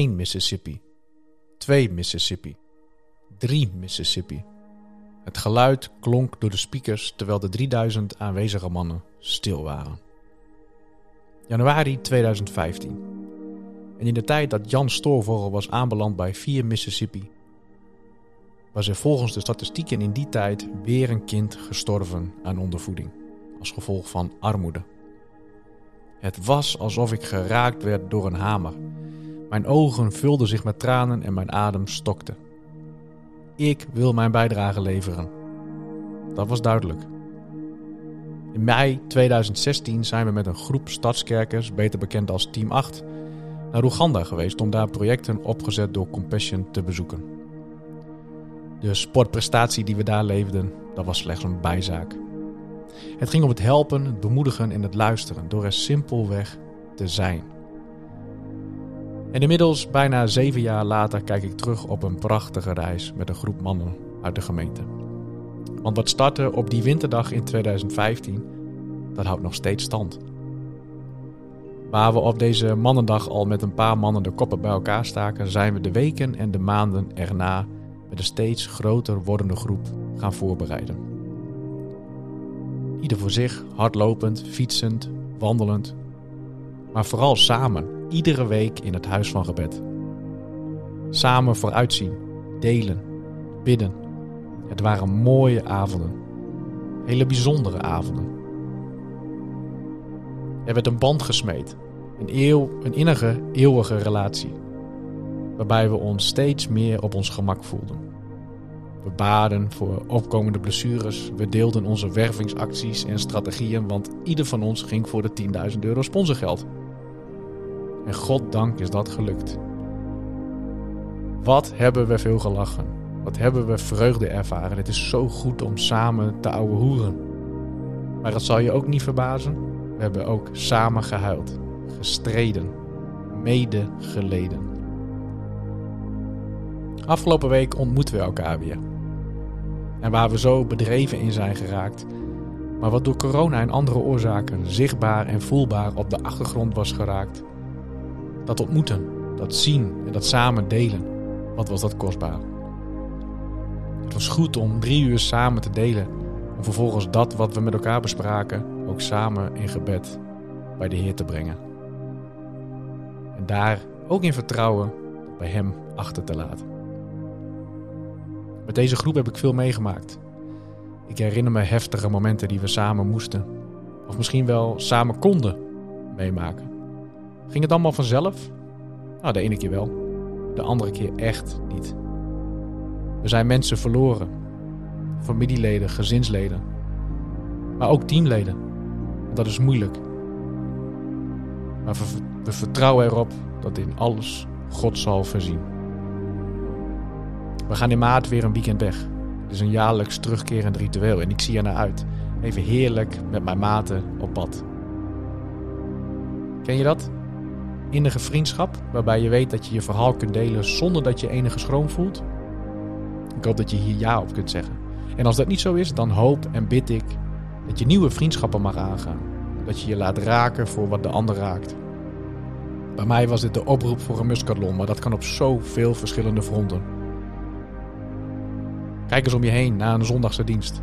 1 Mississippi. 2 Mississippi. 3 Mississippi. Het geluid klonk door de speakers terwijl de 3000 aanwezige mannen stil waren. Januari 2015. En in de tijd dat Jan Stoorvogel was aanbeland bij 4 Mississippi, was er volgens de statistieken in die tijd weer een kind gestorven aan ondervoeding, als gevolg van armoede. Het was alsof ik geraakt werd door een hamer. Mijn ogen vulden zich met tranen en mijn adem stokte. Ik wil mijn bijdrage leveren. Dat was duidelijk. In mei 2016 zijn we met een groep stadskerkers, beter bekend als Team 8, naar Oeganda geweest om daar projecten opgezet door Compassion te bezoeken. De sportprestatie die we daar leefden, dat was slechts een bijzaak. Het ging om het helpen, het bemoedigen en het luisteren door er simpelweg te zijn. En inmiddels, bijna zeven jaar later, kijk ik terug op een prachtige reis met een groep mannen uit de gemeente. Want wat startte op die winterdag in 2015, dat houdt nog steeds stand. Waar we op deze mannendag al met een paar mannen de koppen bij elkaar staken, zijn we de weken en de maanden erna met een steeds groter wordende groep gaan voorbereiden. Ieder voor zich, hardlopend, fietsend, wandelend, maar vooral samen, iedere week in het huis van gebed. Samen vooruitzien, delen, bidden. Het waren mooie avonden, hele bijzondere avonden. Er werd een band gesmeed, een, eeuw, een innige, eeuwige relatie, waarbij we ons steeds meer op ons gemak voelden. We baden voor opkomende blessures, we deelden onze wervingsacties en strategieën, want ieder van ons ging voor de 10.000 euro sponsorgeld. En goddank is dat gelukt. Wat hebben we veel gelachen. Wat hebben we vreugde ervaren. Het is zo goed om samen te ouwe hoeren. Maar het zal je ook niet verbazen. We hebben ook samen gehuild, gestreden, mede geleden. Afgelopen week ontmoeten we elkaar weer. En waar we zo bedreven in zijn geraakt, maar wat door corona en andere oorzaken zichtbaar en voelbaar op de achtergrond was geraakt, dat ontmoeten, dat zien en dat samen delen, wat was dat kostbaar. Het was goed om drie uur samen te delen, om vervolgens dat wat we met elkaar bespraken ook samen in gebed bij de Heer te brengen. En daar ook in vertrouwen bij Hem achter te laten. Met deze groep heb ik veel meegemaakt. Ik herinner me heftige momenten die we samen moesten, of misschien wel samen konden meemaken. Ging het allemaal vanzelf? Nou, de ene keer wel, de andere keer echt niet. We zijn mensen verloren. Familieleden, gezinsleden. Maar ook teamleden. En dat is moeilijk. Maar we, we vertrouwen erop dat in alles God zal voorzien. We gaan in maart weer een weekend weg. Het is een jaarlijks terugkerend ritueel en ik zie er naar uit. Even heerlijk met mijn maten op pad. Ken je dat? Innige vriendschap, waarbij je weet dat je je verhaal kunt delen zonder dat je enige schroom voelt? Ik hoop dat je hier ja op kunt zeggen. En als dat niet zo is, dan hoop en bid ik dat je nieuwe vriendschappen mag aangaan. Dat je je laat raken voor wat de ander raakt. Bij mij was dit de oproep voor een muskathlon, maar dat kan op zoveel verschillende fronten. Kijk eens om je heen na een zondagse dienst.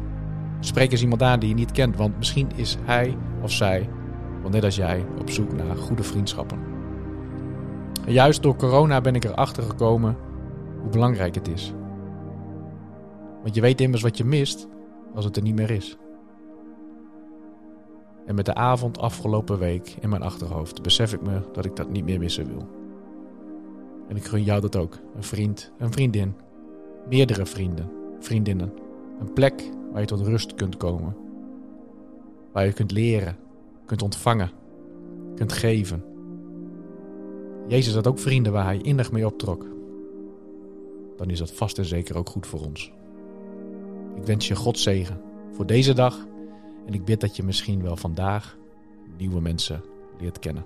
Spreek eens iemand aan die je niet kent, want misschien is hij of zij, net als jij, op zoek naar goede vriendschappen. En juist door corona ben ik erachter gekomen hoe belangrijk het is. Want je weet immers wat je mist als het er niet meer is. En met de avond afgelopen week in mijn achterhoofd besef ik me dat ik dat niet meer missen wil. En ik gun jou dat ook. Een vriend, een vriendin, meerdere vrienden, vriendinnen. Een plek waar je tot rust kunt komen. Waar je kunt leren, kunt ontvangen, kunt geven Jezus had ook vrienden waar hij innig mee optrok. Dan is dat vast en zeker ook goed voor ons. Ik wens je God zegen voor deze dag en ik bid dat je misschien wel vandaag nieuwe mensen leert kennen.